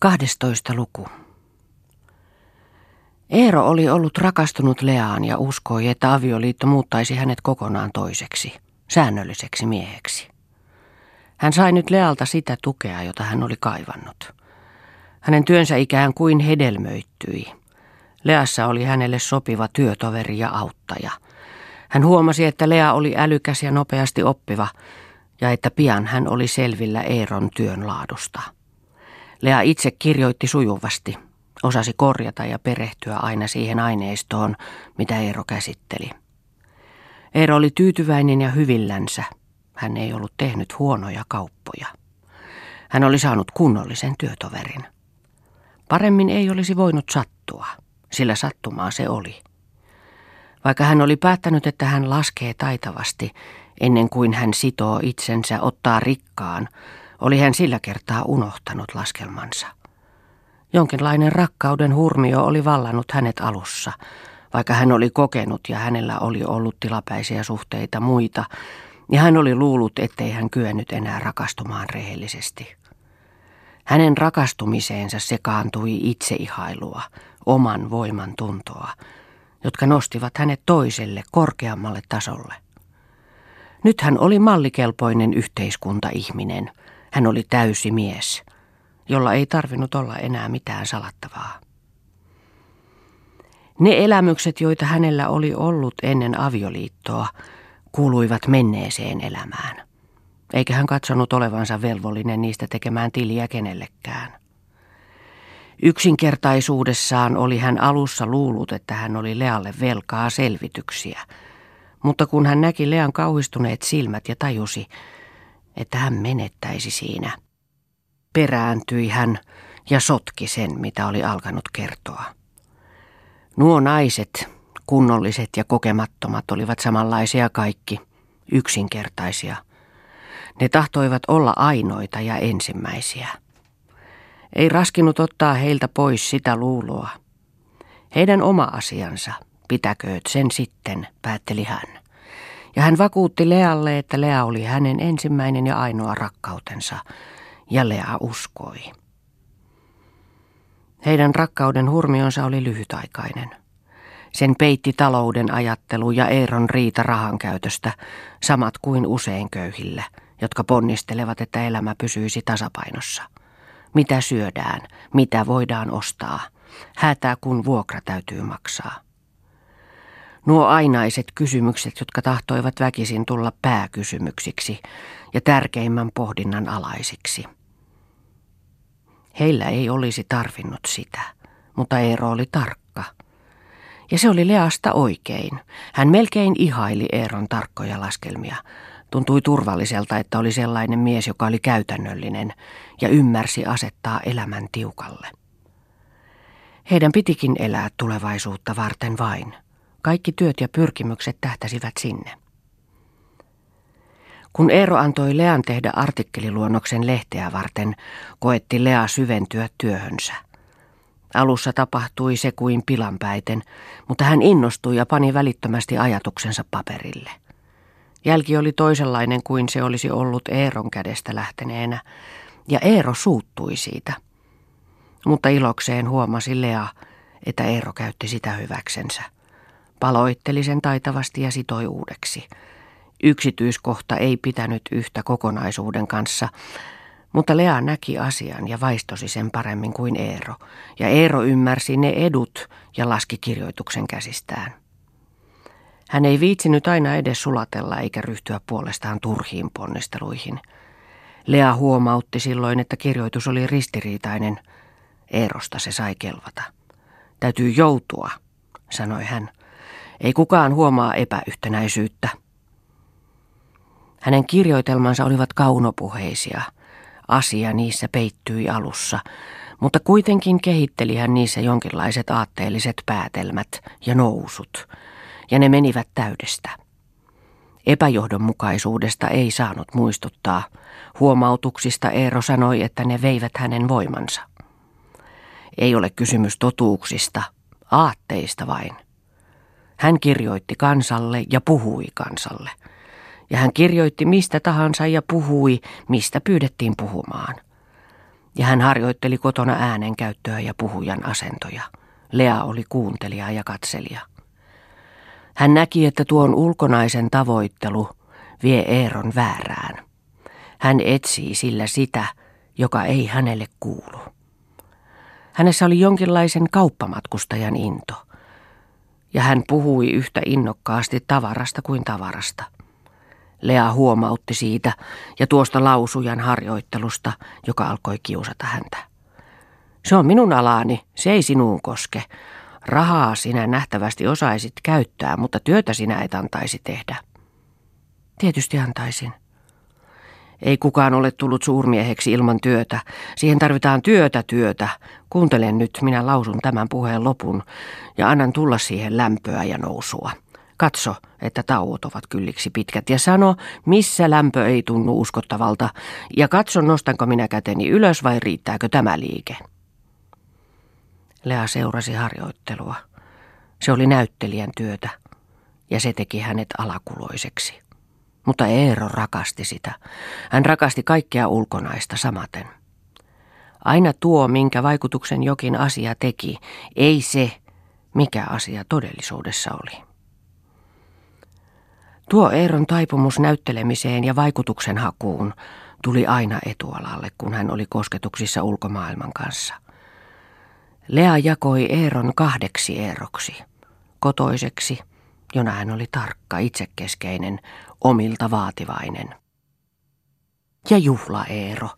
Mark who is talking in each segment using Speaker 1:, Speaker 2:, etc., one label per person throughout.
Speaker 1: 12. luku. Eero oli ollut rakastunut Leaan ja uskoi, että avioliitto muuttaisi hänet kokonaan toiseksi, säännölliseksi mieheksi. Hän sai nyt Lealta sitä tukea, jota hän oli kaivannut. Hänen työnsä ikään kuin hedelmöittyi. Leassa oli hänelle sopiva työtoveri ja auttaja. Hän huomasi, että Lea oli älykäs ja nopeasti oppiva, ja että pian hän oli selvillä Eeron työn laadusta. Lea itse kirjoitti sujuvasti, osasi korjata ja perehtyä aina siihen aineistoon, mitä Eero käsitteli. Eero oli tyytyväinen ja hyvillänsä. Hän ei ollut tehnyt huonoja kauppoja. Hän oli saanut kunnollisen työtoverin. Paremmin ei olisi voinut sattua, sillä sattumaa se oli. Vaikka hän oli päättänyt, että hän laskee taitavasti, ennen kuin hän sitoo itsensä ottaa rikkaan, oli hän sillä kertaa unohtanut laskelmansa. Jonkinlainen rakkauden hurmio oli vallannut hänet alussa, vaikka hän oli kokenut ja hänellä oli ollut tilapäisiä suhteita muita, ja hän oli luullut, ettei hän kyennyt enää rakastumaan rehellisesti. Hänen rakastumiseensa sekaantui itseihailua, oman voiman tuntoa, jotka nostivat hänet toiselle, korkeammalle tasolle. Nyt hän oli mallikelpoinen yhteiskuntaihminen – hän oli täysi mies, jolla ei tarvinnut olla enää mitään salattavaa. Ne elämykset, joita hänellä oli ollut ennen avioliittoa, kuuluivat menneeseen elämään. Eikä hän katsonut olevansa velvollinen niistä tekemään tiliä kenellekään. Yksinkertaisuudessaan oli hän alussa luullut, että hän oli Lealle velkaa selvityksiä, mutta kun hän näki Lean kauhistuneet silmät ja tajusi, että hän menettäisi siinä. Perääntyi hän ja sotki sen, mitä oli alkanut kertoa. Nuo naiset, kunnolliset ja kokemattomat, olivat samanlaisia kaikki, yksinkertaisia. Ne tahtoivat olla ainoita ja ensimmäisiä. Ei raskinut ottaa heiltä pois sitä luuloa. Heidän oma asiansa, pitäkööt sen sitten, päätteli hän. Ja hän vakuutti Lealle, että Lea oli hänen ensimmäinen ja ainoa rakkautensa, ja Lea uskoi. Heidän rakkauden hurmionsa oli lyhytaikainen. Sen peitti talouden ajattelu ja Eeron riita rahan käytöstä, samat kuin usein köyhillä, jotka ponnistelevat, että elämä pysyisi tasapainossa. Mitä syödään, mitä voidaan ostaa, hätää kun vuokra täytyy maksaa. Nuo ainaiset kysymykset, jotka tahtoivat väkisin tulla pääkysymyksiksi ja tärkeimmän pohdinnan alaisiksi. Heillä ei olisi tarvinnut sitä, mutta Eero oli tarkka. Ja se oli Leasta oikein. Hän melkein ihaili Eeron tarkkoja laskelmia. Tuntui turvalliselta, että oli sellainen mies, joka oli käytännöllinen ja ymmärsi asettaa elämän tiukalle. Heidän pitikin elää tulevaisuutta varten vain – kaikki työt ja pyrkimykset tähtäsivät sinne. Kun Eero antoi Lean tehdä artikkeliluonnoksen lehteä varten, koetti Lea syventyä työhönsä. Alussa tapahtui se kuin pilanpäiten, mutta hän innostui ja pani välittömästi ajatuksensa paperille. Jälki oli toisenlainen kuin se olisi ollut Eeron kädestä lähteneenä, ja Eero suuttui siitä. Mutta ilokseen huomasi Lea, että Eero käytti sitä hyväksensä. Paloitteli sen taitavasti ja sitoi uudeksi. Yksityiskohta ei pitänyt yhtä kokonaisuuden kanssa, mutta Lea näki asian ja vaistosi sen paremmin kuin Eero, ja Eero ymmärsi ne edut ja laski kirjoituksen käsistään. Hän ei viitsinyt aina edes sulatella eikä ryhtyä puolestaan turhiin ponnisteluihin. Lea huomautti silloin, että kirjoitus oli ristiriitainen. Eerosta se sai kelvata. Täytyy joutua, sanoi hän. Ei kukaan huomaa epäyhtenäisyyttä. Hänen kirjoitelmansa olivat kaunopuheisia. Asia niissä peittyi alussa, mutta kuitenkin kehitteli hän niissä jonkinlaiset aatteelliset päätelmät ja nousut, ja ne menivät täydestä. Epäjohdonmukaisuudesta ei saanut muistuttaa. Huomautuksista Eero sanoi, että ne veivät hänen voimansa. Ei ole kysymys totuuksista, aatteista vain. Hän kirjoitti kansalle ja puhui kansalle. Ja hän kirjoitti mistä tahansa ja puhui, mistä pyydettiin puhumaan. Ja hän harjoitteli kotona äänenkäyttöä ja puhujan asentoja. Lea oli kuuntelija ja katselija. Hän näki, että tuon ulkonaisen tavoittelu vie Eeron väärään. Hän etsii sillä sitä, joka ei hänelle kuulu. Hänessä oli jonkinlaisen kauppamatkustajan into. Ja hän puhui yhtä innokkaasti tavarasta kuin tavarasta. Lea huomautti siitä ja tuosta lausujan harjoittelusta, joka alkoi kiusata häntä. Se on minun alaani, se ei sinuun koske. Rahaa sinä nähtävästi osaisit käyttää, mutta työtä sinä et antaisi tehdä. Tietysti antaisin. Ei kukaan ole tullut suurmieheksi ilman työtä. Siihen tarvitaan työtä työtä. Kuuntelen nyt, minä lausun tämän puheen lopun ja annan tulla siihen lämpöä ja nousua. Katso, että tauot ovat kylliksi pitkät ja sano, missä lämpö ei tunnu uskottavalta ja katso, nostanko minä käteni ylös vai riittääkö tämä liike. Lea seurasi harjoittelua. Se oli näyttelijän työtä ja se teki hänet alakuloiseksi. Mutta Eero rakasti sitä. Hän rakasti kaikkea ulkonaista samaten. Aina tuo, minkä vaikutuksen jokin asia teki, ei se, mikä asia todellisuudessa oli. Tuo Eeron taipumus näyttelemiseen ja vaikutuksen hakuun tuli aina etualalle, kun hän oli kosketuksissa ulkomaailman kanssa. Lea jakoi Eeron kahdeksi Eeroksi, kotoiseksi, jona hän oli tarkka, itsekeskeinen, omilta vaativainen. Ja juhla Eero,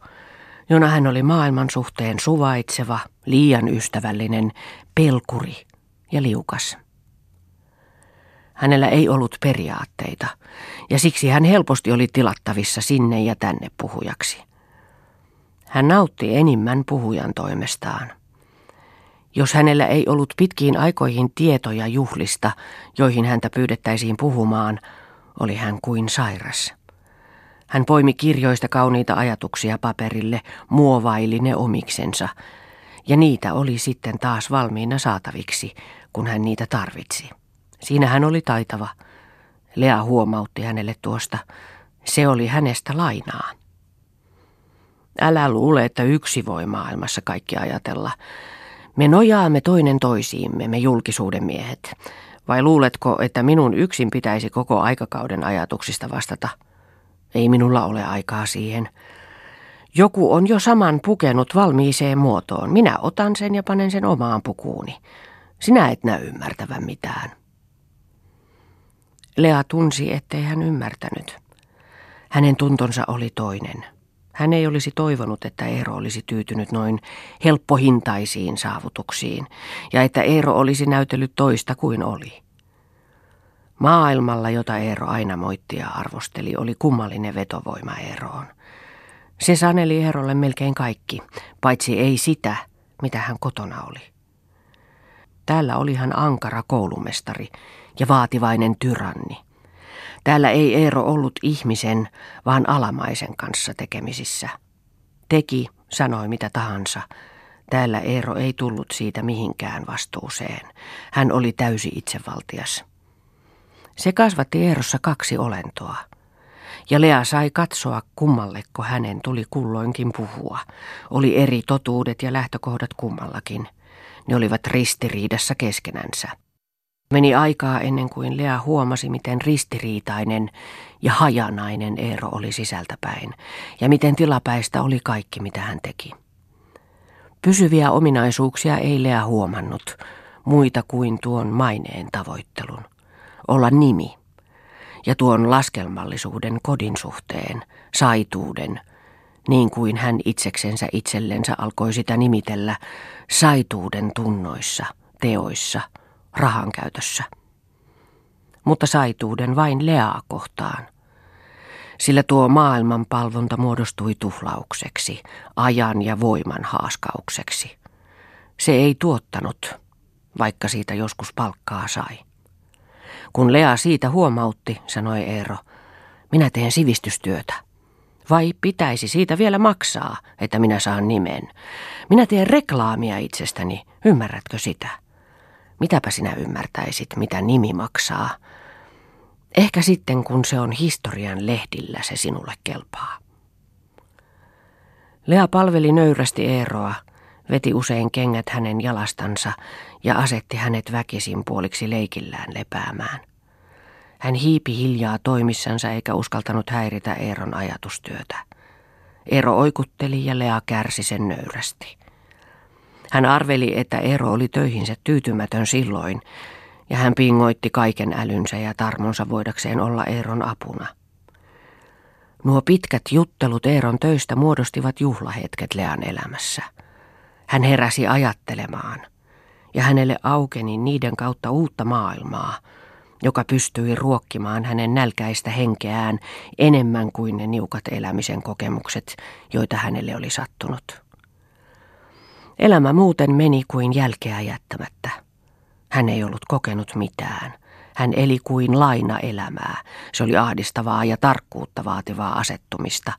Speaker 1: jona hän oli maailman suhteen suvaitseva, liian ystävällinen, pelkuri ja liukas. Hänellä ei ollut periaatteita, ja siksi hän helposti oli tilattavissa sinne ja tänne puhujaksi. Hän nautti enimmän puhujan toimestaan. Jos hänellä ei ollut pitkiin aikoihin tietoja juhlista, joihin häntä pyydettäisiin puhumaan, oli hän kuin sairas. Hän poimi kirjoista kauniita ajatuksia paperille, muovaili ne omiksensa, ja niitä oli sitten taas valmiina saataviksi, kun hän niitä tarvitsi. Siinä hän oli taitava. Lea huomautti hänelle tuosta. Se oli hänestä lainaa. Älä luule, että yksi voi maailmassa kaikki ajatella. Me nojaamme toinen toisiimme, me julkisuuden miehet. Vai luuletko, että minun yksin pitäisi koko aikakauden ajatuksista vastata? Ei minulla ole aikaa siihen. Joku on jo saman pukenut valmiiseen muotoon. Minä otan sen ja panen sen omaan pukuuni. Sinä et näy ymmärtävän mitään. Lea tunsi, ettei hän ymmärtänyt. Hänen tuntonsa oli toinen. Hän ei olisi toivonut, että Eero olisi tyytynyt noin helppohintaisiin saavutuksiin ja että Eero olisi näytellyt toista kuin oli. Maailmalla, jota Eero aina moitti ja arvosteli, oli kummallinen vetovoima Eeroon. Se saneli Eerolle melkein kaikki, paitsi ei sitä, mitä hän kotona oli. Täällä oli hän ankara koulumestari ja vaativainen tyranni. Täällä ei Eero ollut ihmisen, vaan alamaisen kanssa tekemisissä. Teki, sanoi mitä tahansa. Täällä Eero ei tullut siitä mihinkään vastuuseen. Hän oli täysi itsevaltias. Se kasvatti Eerossa kaksi olentoa. Ja Lea sai katsoa kummalleko hänen tuli kulloinkin puhua. Oli eri totuudet ja lähtökohdat kummallakin. Ne olivat ristiriidassa keskenänsä. Meni aikaa ennen kuin Lea huomasi, miten ristiriitainen ja hajanainen Eero oli sisältäpäin, ja miten tilapäistä oli kaikki, mitä hän teki. Pysyviä ominaisuuksia ei Lea huomannut, muita kuin tuon maineen tavoittelun. Olla nimi, ja tuon laskelmallisuuden kodin suhteen, saituuden, niin kuin hän itseksensä itsellensä alkoi sitä nimitellä, saituuden tunnoissa, teoissa – rahan käytössä. Mutta saituuden vain Leaa kohtaan. Sillä tuo maailmanpalvonta muodostui tuhlaukseksi, ajan ja voiman haaskaukseksi. Se ei tuottanut, vaikka siitä joskus palkkaa sai. Kun Lea siitä huomautti, sanoi Eero, minä teen sivistystyötä. Vai pitäisi siitä vielä maksaa, että minä saan nimen? Minä teen reklaamia itsestäni, ymmärrätkö sitä? Mitäpä sinä ymmärtäisit, mitä nimi maksaa? Ehkä sitten, kun se on historian lehdillä, se sinulle kelpaa. Lea palveli nöyrästi Eeroa, veti usein kengät hänen jalastansa ja asetti hänet väkisin puoliksi leikillään lepäämään. Hän hiipi hiljaa toimissansa eikä uskaltanut häiritä Eeron ajatustyötä. Eero oikutteli ja Lea kärsi sen nöyrästi. Hän arveli, että Eero oli töihinsä tyytymätön silloin, ja hän pingoitti kaiken älynsä ja tarmonsa voidakseen olla Eeron apuna. Nuo pitkät juttelut Eeron töistä muodostivat juhlahetket Lean elämässä. Hän heräsi ajattelemaan, ja hänelle aukeni niiden kautta uutta maailmaa, joka pystyi ruokkimaan hänen nälkäistä henkeään enemmän kuin ne niukat elämisen kokemukset, joita hänelle oli sattunut. Elämä muuten meni kuin jälkeä jättämättä. Hän ei ollut kokenut mitään. Hän eli kuin laina elämää. Se oli ahdistavaa ja tarkkuutta vaativaa asettumista.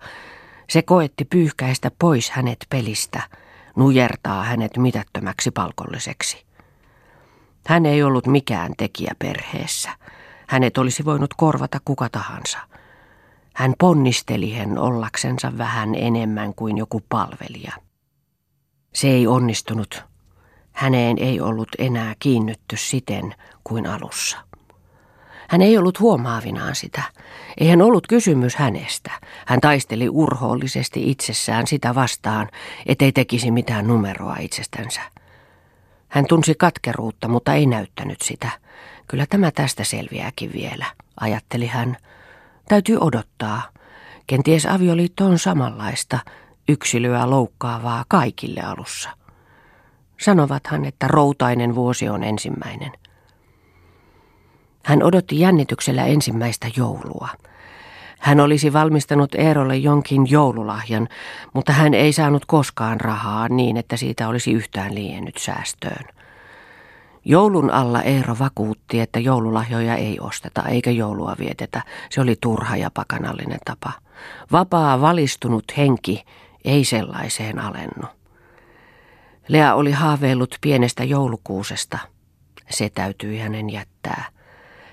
Speaker 1: Se koetti pyyhkäistä pois hänet pelistä, nujertaa hänet mitättömäksi palkolliseksi. Hän ei ollut mikään tekijä perheessä. Hänet olisi voinut korvata kuka tahansa. Hän ponnisteli hän ollaksensa vähän enemmän kuin joku palvelija. Se ei onnistunut. Häneen ei ollut enää kiinnytty siten kuin alussa. Hän ei ollut huomaavinaan sitä. Ei hän ollut kysymys hänestä. Hän taisteli urhoollisesti itsessään sitä vastaan, ettei tekisi mitään numeroa itsestänsä. Hän tunsi katkeruutta, mutta ei näyttänyt sitä. Kyllä tämä tästä selviääkin vielä, ajatteli hän. Täytyy odottaa. Kenties avioliitto on samanlaista, yksilöä loukkaavaa kaikille alussa. Sanovathan, että routainen vuosi on ensimmäinen. Hän odotti jännityksellä ensimmäistä joulua. Hän olisi valmistanut Eerolle jonkin joululahjan, mutta hän ei saanut koskaan rahaa niin, että siitä olisi yhtään liiennyt säästöön. Joulun alla Eero vakuutti, että joululahjoja ei osteta eikä joulua vietetä. Se oli turha ja pakanallinen tapa. Vapaa valistunut henki ei sellaiseen alennu. Lea oli haaveillut pienestä joulukuusesta. Se täytyi hänen jättää.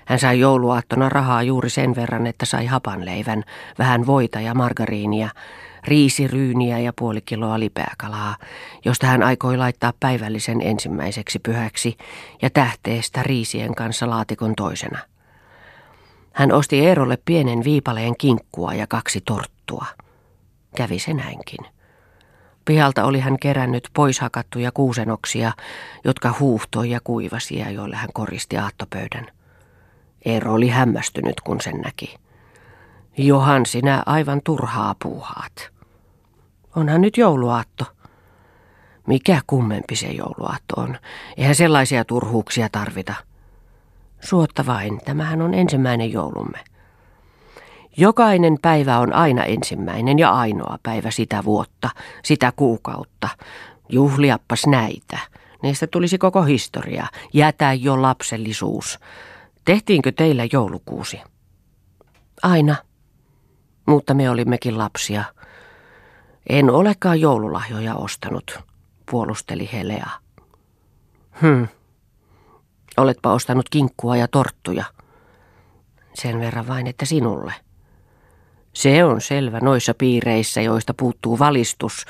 Speaker 1: Hän sai jouluaattona rahaa juuri sen verran, että sai hapanleivän, vähän voita ja margariinia, riisiryyniä ja puoli kiloa lipeäkalaa, josta hän aikoi laittaa päivällisen ensimmäiseksi pyhäksi ja tähteestä riisien kanssa laatikon toisena. Hän osti Eerolle pienen viipaleen kinkkua ja kaksi torttua. Kävi se näinkin. Pihalta oli hän kerännyt poishakattuja kuusenoksia, jotka huuhtoi ja kuivasi ja joille hän koristi aattopöydän. Eero oli hämmästynyt, kun sen näki. Johan, sinä aivan turhaa puuhaat. Onhan nyt jouluaatto. Mikä kummempi se jouluaatto on? Eihän sellaisia turhuuksia tarvita. Suotta vain, tämähän on ensimmäinen joulumme. Jokainen päivä on aina ensimmäinen ja ainoa päivä sitä vuotta, sitä kuukautta. Juhliappas näitä. Niistä tulisi koko historia. Jätä jo lapsellisuus. Tehtiinkö teillä joulukuusi? Aina. Mutta me olimmekin lapsia. En olekaan joululahjoja ostanut, puolusteli Helea. Hm. Oletpa ostanut kinkkua ja torttuja. Sen verran vain, että sinulle. Se on selvä noissa piireissä, joista puuttuu valistus.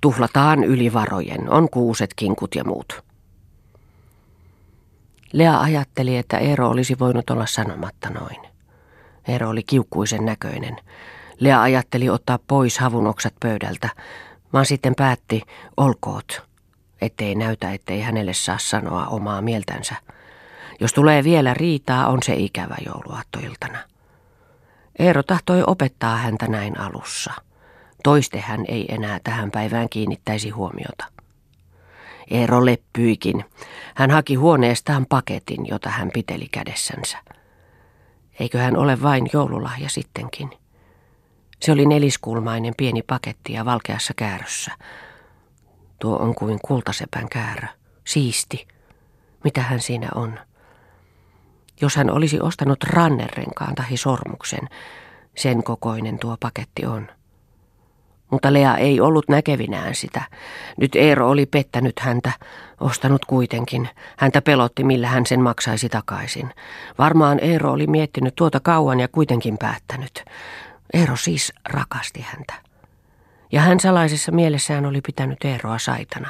Speaker 1: Tuhlataan ylivarojen, on kuuset, kinkut ja muut. Lea ajatteli, että Eero olisi voinut olla sanomatta noin. Eero oli kiukkuisen näköinen. Lea ajatteli ottaa pois havunoksat pöydältä, vaan sitten päätti, olkoot, ettei näytä, ettei hänelle saa sanoa omaa mieltänsä. Jos tulee vielä riitaa, on se ikävä jouluaattoiltana. Eero tahtoi opettaa häntä näin alussa. Toiste hän ei enää tähän päivään kiinnittäisi huomiota. Eero leppyikin. Hän haki huoneestaan paketin, jota hän piteli kädessänsä. Eikö hän ole vain joululahja sittenkin? Se oli neliskulmainen pieni paketti ja valkeassa käärössä. Tuo on kuin kultasepän käärö. Siisti. Mitä hän siinä on? Jos hän olisi ostanut rannerenkaan tai sormuksen, sen kokoinen tuo paketti on. Mutta Lea ei ollut näkevinään sitä. Nyt Eero oli pettänyt häntä, ostanut kuitenkin. Häntä pelotti, millä hän sen maksaisi takaisin. Varmaan Eero oli miettinyt tuota kauan ja kuitenkin päättänyt. Eero siis rakasti häntä. Ja hän salaisessa mielessään oli pitänyt Eeroa saitana.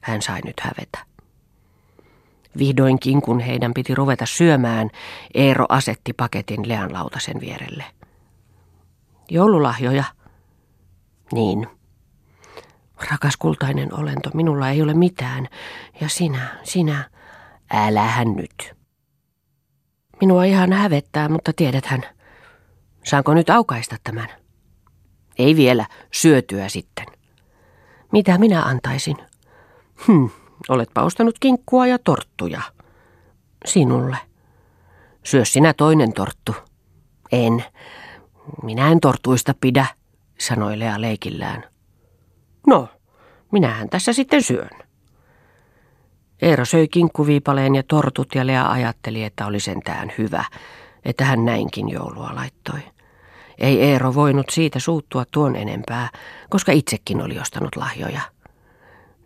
Speaker 1: Hän sai nyt hävetä. Vihdoinkin, kun heidän piti ruveta syömään, Eero asetti paketin Lean lautasen vierelle. Joululahjoja. Niin. Rakas kultainen olento, minulla ei ole mitään. Ja sinä, sinä, älähän nyt. Minua ihan hävettää, mutta tiedethän. Saanko nyt aukaista tämän? Ei vielä, syötyä sitten. Mitä minä antaisin? Hm, oletpa ostanut kinkkua ja torttuja. Sinulle. Syö sinä toinen torttu. En. Minä en tortuista pidä, sanoi Lea leikillään. No, minähän tässä sitten syön. Eero söi kinkkuviipaleen ja tortut ja Lea ajatteli, että oli sentään hyvä, että hän näinkin joulua laittoi. Ei Eero voinut siitä suuttua tuon enempää, koska itsekin oli ostanut lahjoja.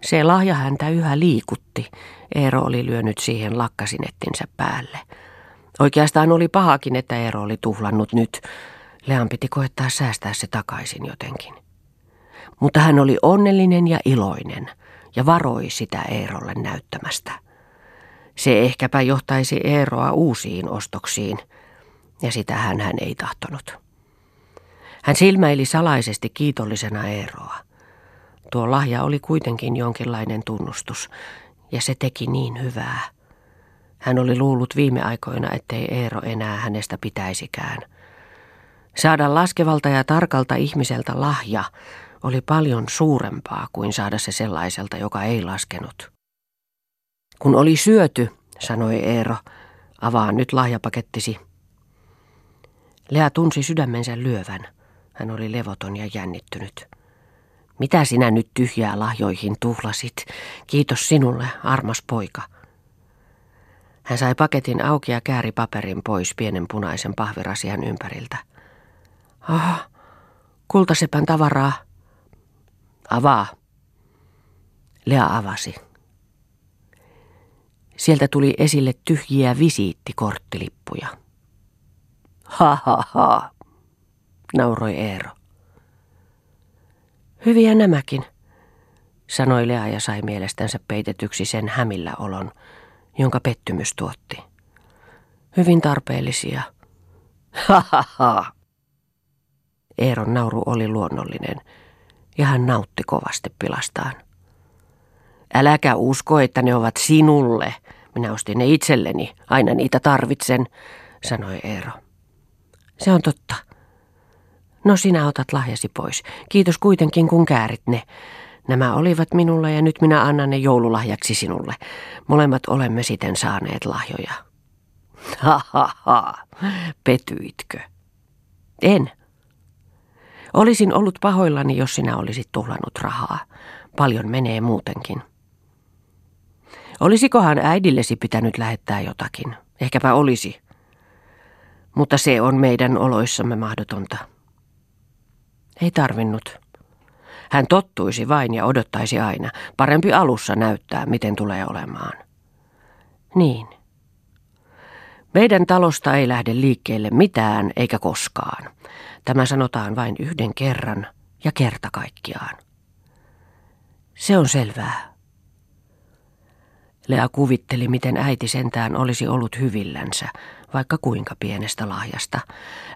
Speaker 1: Se lahja häntä yhä liikutti. Eero oli lyönyt siihen lakkasinettinsä päälle. Oikeastaan oli pahakin, että Eero oli tuhlannut nyt. Lean piti koettaa säästää se takaisin jotenkin. Mutta hän oli onnellinen ja iloinen ja varoi sitä Eerolle näyttämästä. Se ehkäpä johtaisi Eeroa uusiin ostoksiin, ja sitä hän, ei tahtonut. Hän silmäili salaisesti kiitollisena Eeroa. Tuo lahja oli kuitenkin jonkinlainen tunnustus, ja se teki niin hyvää. Hän oli luullut viime aikoina, ettei Eero enää hänestä pitäisikään. Saada laskevalta ja tarkalta ihmiseltä lahja oli paljon suurempaa kuin saada se sellaiselta, joka ei laskenut. Kun oli syöty, sanoi Eero, avaa nyt lahjapakettisi. Lea tunsi sydämensä lyövän. Hän oli levoton ja jännittynyt. Mitä sinä nyt tyhjää lahjoihin tuhlasit? Kiitos sinulle, armas poika. Hän sai paketin auki ja kääri paperin pois pienen punaisen pahvirasian ympäriltä. Ah, kultasepän tavaraa. Avaa. Lea avasi. Sieltä tuli esille tyhjiä visiittikorttilippuja. Ha ha ha, nauroi Eero. Hyviä nämäkin, sanoi Lea ja sai mielestänsä peitetyksi sen hämillä olon, jonka pettymys tuotti. Hyvin tarpeellisia. Ha ha ha. Eeron nauru oli luonnollinen ja hän nautti kovasti pilastaan. Äläkä usko, että ne ovat sinulle. Minä ostin ne itselleni. Aina niitä tarvitsen, sanoi Eero. Se on totta. No sinä otat lahjasi pois. Kiitos kuitenkin kun käärit ne. Nämä olivat minulla ja nyt minä annan ne joululahjaksi sinulle. Molemmat olemme siten saaneet lahjoja. Ha ha ha, petyitkö? En. Olisin ollut pahoillani, jos sinä olisit tuhlannut rahaa. Paljon menee muutenkin. Olisikohan äidillesi pitänyt lähettää jotakin? Ehkäpä olisi. Mutta se on meidän oloissamme mahdotonta. Ei tarvinnut. Hän tottuisi vain ja odottaisi aina. Parempi alussa näyttää, miten tulee olemaan. Niin. Meidän talosta ei lähde liikkeelle mitään eikä koskaan. Tämä sanotaan vain yhden kerran ja kerta kaikkiaan. Se on selvää. Lea kuvitteli, miten äiti sentään olisi ollut hyvillänsä, vaikka kuinka pienestä lahjasta.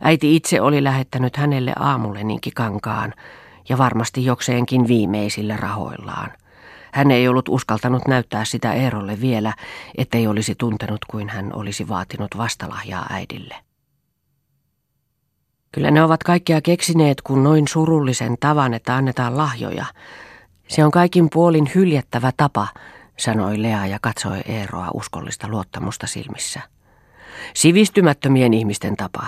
Speaker 1: Äiti itse oli lähettänyt hänelle aamulle kankaan ja varmasti jokseenkin viimeisillä rahoillaan. Hän ei ollut uskaltanut näyttää sitä Eerolle vielä, ettei olisi tuntenut kuin hän olisi vaatinut vastalahjaa äidille. Kyllä ne ovat kaikkia keksineet, kun noin surullisen tavan, että annetaan lahjoja. Se on kaikin puolin hyljättävä tapa, sanoi Lea ja katsoi Eeroa uskollista luottamusta silmissä. Sivistymättömien ihmisten tapa.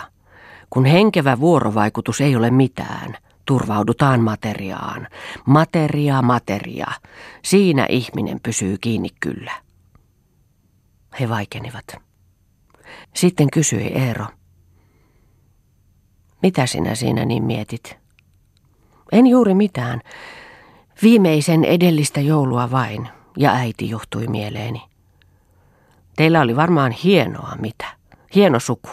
Speaker 1: Kun henkevä vuorovaikutus ei ole mitään, turvaudutaan materiaan. Materia, materia. Siinä ihminen pysyy kiinni kyllä. He vaikenivat. Sitten kysyi Eero. Mitä sinä siinä niin mietit? En juuri mitään. Viimeisen edellistä joulua vain, ja äiti johtui mieleeni. Teillä oli varmaan hienoa mitä. Hieno suku.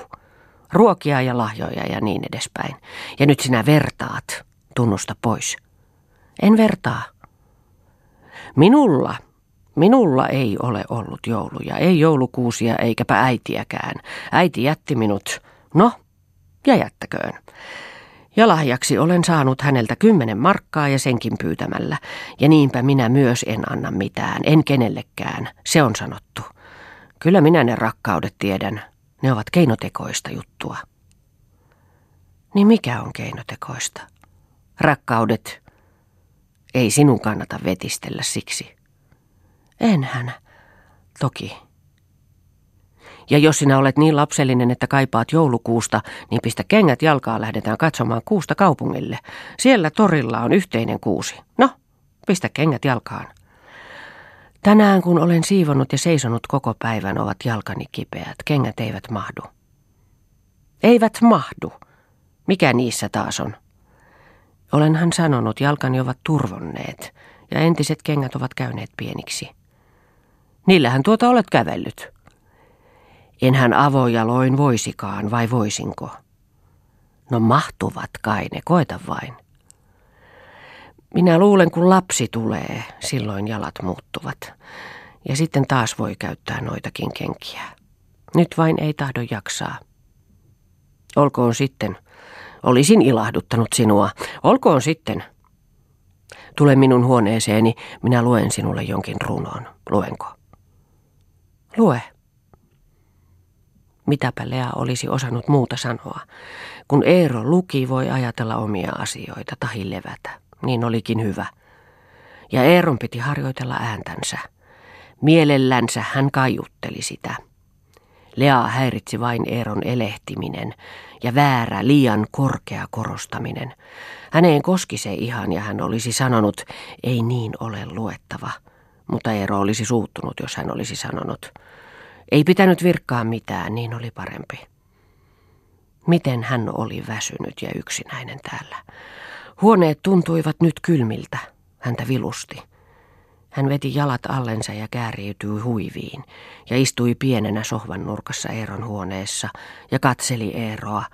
Speaker 1: Ruokia ja lahjoja ja niin edespäin. Ja nyt sinä vertaat. Tunnusta pois. En vertaa. Minulla, minulla ei ole ollut jouluja, ei joulukuusia eikäpä äitiäkään. Äiti jätti minut, no, ja jättäköön. Ja lahjaksi olen saanut häneltä kymmenen markkaa ja senkin pyytämällä. Ja niinpä minä myös en anna mitään, en kenellekään, se on sanottu. Kyllä minä ne rakkaudet tiedän, ne ovat keinotekoista juttua. Niin mikä on keinotekoista? Rakkaudet. Ei sinun kannata vetistellä siksi. Enhän. Toki. Ja jos sinä olet niin lapsellinen, että kaipaat joulukuusta, niin pistä kengät jalkaa lähdetään katsomaan kuusta kaupungille. Siellä torilla on yhteinen kuusi. No, pistä kengät jalkaan. Tänään kun olen siivonut ja seisonut koko päivän, ovat jalkani kipeät. Kengät eivät mahdu. Eivät mahdu. Mikä niissä taas on? Olenhan sanonut, jalkani ovat turvonneet ja entiset kengät ovat käyneet pieniksi. Niillähän tuota olet kävellyt. Enhän avojaloin voisikaan, vai voisinko? No mahtuvat kai ne, koeta vain. Minä luulen, kun lapsi tulee, silloin jalat muuttuvat. Ja sitten taas voi käyttää noitakin kenkiä. Nyt vain ei tahdo jaksaa. Olkoon sitten. Olisin ilahduttanut sinua. Olkoon sitten. Tule minun huoneeseeni, minä luen sinulle jonkin runon. Luenko? Lue. Mitäpä Lea olisi osannut muuta sanoa. Kun Eero luki, voi ajatella omia asioita tahi levätä. Niin olikin hyvä. Ja Eeron piti harjoitella ääntänsä. Mielellänsä hän kaiutteli sitä. Lea häiritsi vain Eeron elehtiminen ja väärä, liian korkea korostaminen. Häneen koski se ihan ja hän olisi sanonut, ei niin ole luettava. Mutta Eero olisi suuttunut, jos hän olisi sanonut, ei pitänyt virkkaa mitään, niin oli parempi. Miten hän oli väsynyt ja yksinäinen täällä. Huoneet tuntuivat nyt kylmiltä. Häntä vilusti. Hän veti jalat allensa ja kääriytyi huiviin ja istui pienenä sohvan nurkassa Eeron huoneessa ja katseli Eeroa,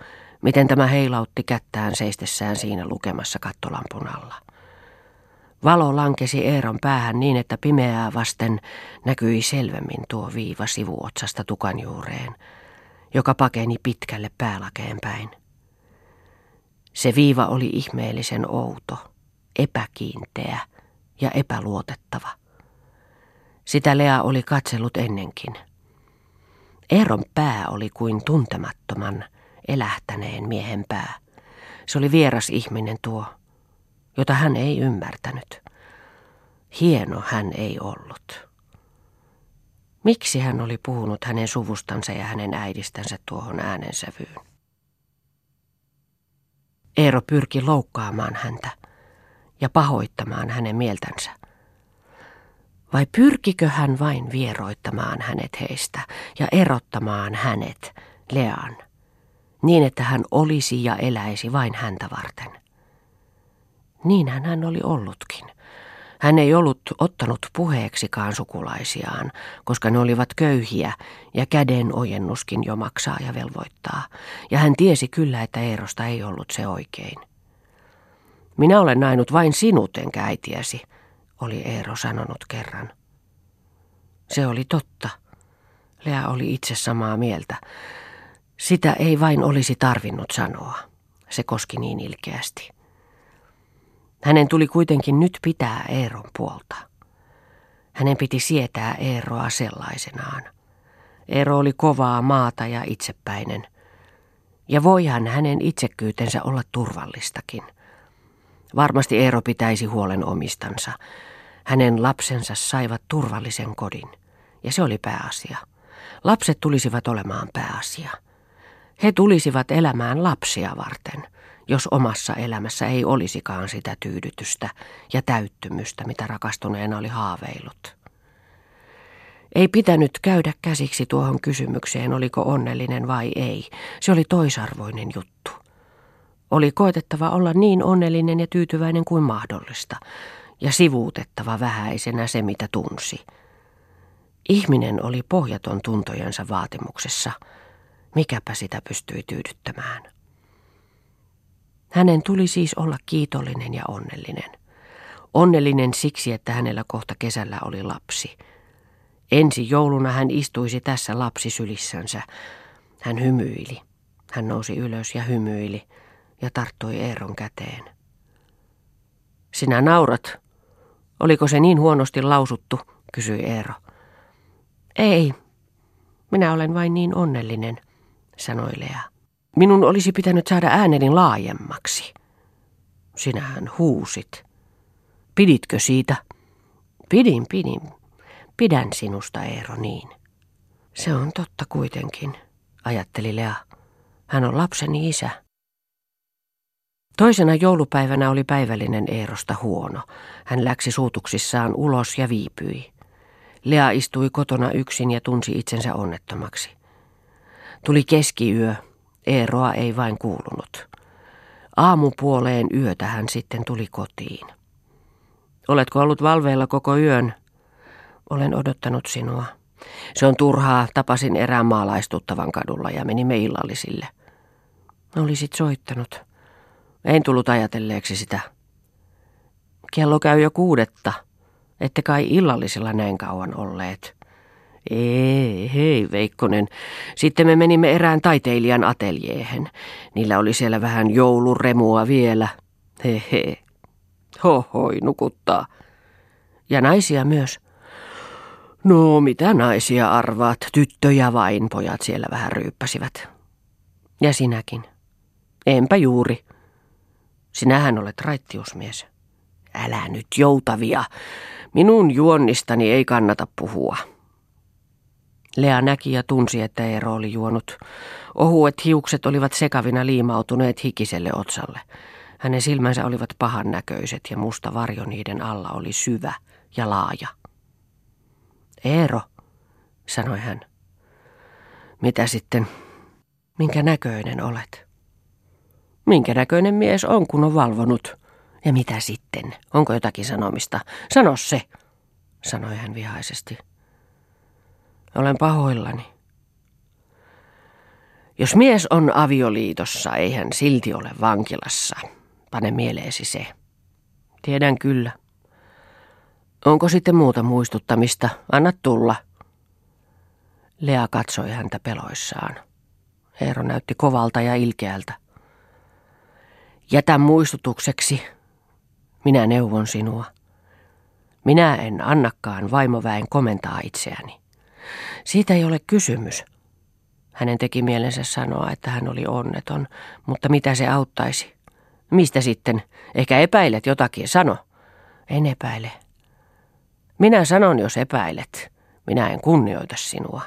Speaker 1: miten tämä heilautti kättään seistessään siinä lukemassa kattolampun alla. Valo lankesi Eeron päähän niin, että pimeää vasten näkyi selvemmin tuo viiva sivuotsasta tukanjuureen, joka pakeni pitkälle päälakeen päin. Se viiva oli ihmeellisen outo, epäkiinteä ja epäluotettava. Sitä Lea oli katsellut ennenkin. Eeron pää oli kuin tuntemattoman, elähtäneen miehen pää. Se oli vieras ihminen tuo, jota hän ei ymmärtänyt. Hieno hän ei ollut. Miksi hän oli puhunut hänen suvustansa ja hänen äidistänsä tuohon äänensävyyn? Eero pyrki loukkaamaan häntä ja pahoittamaan hänen mieltänsä. Vai pyrkikö hän vain vieroittamaan hänet heistä ja erottamaan hänet, Lean, niin että hän olisi ja eläisi vain häntä varten? Niinhän hän oli ollutkin. Hän ei ollut ottanut puheeksikaan sukulaisiaan, koska ne olivat köyhiä ja käden ojennuskin jo maksaa ja velvoittaa. Ja hän tiesi kyllä, että Eerosta ei ollut se oikein. Minä olen nainut vain sinut enkä äitiäsi, oli Eero sanonut kerran. Se oli totta. Lea oli itse samaa mieltä. Sitä ei vain olisi tarvinnut sanoa. Se koski niin ilkeästi. Hänen tuli kuitenkin nyt pitää Eeron puolta. Hänen piti sietää Eeroa sellaisenaan. Eero oli kovaa maata ja itsepäinen. Ja voihan hänen itsekyytensä olla turvallistakin. Varmasti Eero pitäisi huolen omistansa. Hänen lapsensa saivat turvallisen kodin. Ja se oli pääasia. Lapset tulisivat olemaan pääasia. He tulisivat elämään lapsia varten – jos omassa elämässä ei olisikaan sitä tyydytystä ja täyttymystä, mitä rakastuneena oli haaveillut. Ei pitänyt käydä käsiksi tuohon kysymykseen, oliko onnellinen vai ei. Se oli toisarvoinen juttu. Oli koetettava olla niin onnellinen ja tyytyväinen kuin mahdollista, ja sivuutettava vähäisenä se, mitä tunsi. Ihminen oli pohjaton tuntojensa vaatimuksessa. Mikäpä sitä pystyi tyydyttämään. Hänen tuli siis olla kiitollinen ja onnellinen. Onnellinen siksi, että hänellä kohta kesällä oli lapsi. Ensi jouluna hän istuisi tässä lapsi sylissänsä. Hän hymyili. Hän nousi ylös ja hymyili ja tarttui Eeron käteen. Sinä naurat. Oliko se niin huonosti lausuttu, kysyi Eero. Ei, minä olen vain niin onnellinen, sanoi Lea. Minun olisi pitänyt saada ääneni laajemmaksi. Sinähän huusit. Piditkö siitä? Pidin, pidin. Pidän sinusta, Eero, niin. Se on totta kuitenkin, ajatteli Lea. Hän on lapseni isä. Toisena joulupäivänä oli päivällinen Eerosta huono. Hän läksi suutuksissaan ulos ja viipyi. Lea istui kotona yksin ja tunsi itsensä onnettomaksi. Tuli keskiyö. Eeroa ei vain kuulunut. Aamupuoleen yötä hän sitten tuli kotiin. Oletko ollut valveilla koko yön? Olen odottanut sinua. Se on turhaa. Tapasin erään maalaistuttavan kadulla ja menimme illallisille. Olisit soittanut. En tullut ajatelleeksi sitä. Kello käy jo kuudetta. Ette kai illallisilla näin kauan olleet. Ei, hei Veikkonen. Sitten me menimme erään taiteilijan ateljeehen. Niillä oli siellä vähän jouluremua vielä. He he. Hohoi, nukuttaa. Ja naisia myös. No, mitä naisia arvaat? Tyttöjä vain, pojat siellä vähän ryyppäsivät. Ja sinäkin. Enpä juuri. Sinähän olet raittiusmies. Älä nyt joutavia. Minun juonnistani ei kannata puhua. Lea näki ja tunsi, että Eero oli juonut. Ohuet hiukset olivat sekavina liimautuneet hikiselle otsalle. Hänen silmänsä olivat pahan näköiset ja musta varjo niiden alla oli syvä ja laaja. Eero, sanoi hän. Mitä sitten? Minkä näköinen olet? Minkä näköinen mies on, kun on valvonut? Ja mitä sitten? Onko jotakin sanomista? Sano se, sanoi hän vihaisesti. Olen pahoillani. Jos mies on avioliitossa, ei hän silti ole vankilassa. Pane mieleesi se. Tiedän kyllä. Onko sitten muuta muistuttamista? Anna tulla. Lea katsoi häntä peloissaan. Eero näytti kovalta ja ilkeältä. Jätä muistutukseksi. Minä neuvon sinua. Minä en annakaan vaimoväen komentaa itseäni. Siitä ei ole kysymys. Hänen teki mielensä sanoa, että hän oli onneton, mutta mitä se auttaisi? Mistä sitten? Ehkä epäilet jotakin, sano. En epäile. Minä sanon, jos epäilet. Minä en kunnioita sinua.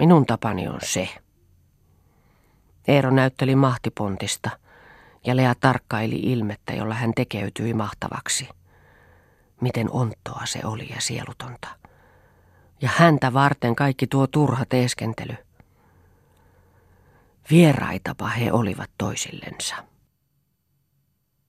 Speaker 1: Minun tapani on se. Eero näytteli mahtipontista ja Lea tarkkaili ilmettä, jolla hän tekeytyi mahtavaksi. Miten onttoa se oli ja sielutonta. Ja häntä varten kaikki tuo turha teeskentely. Vieraitapa he olivat toisillensa.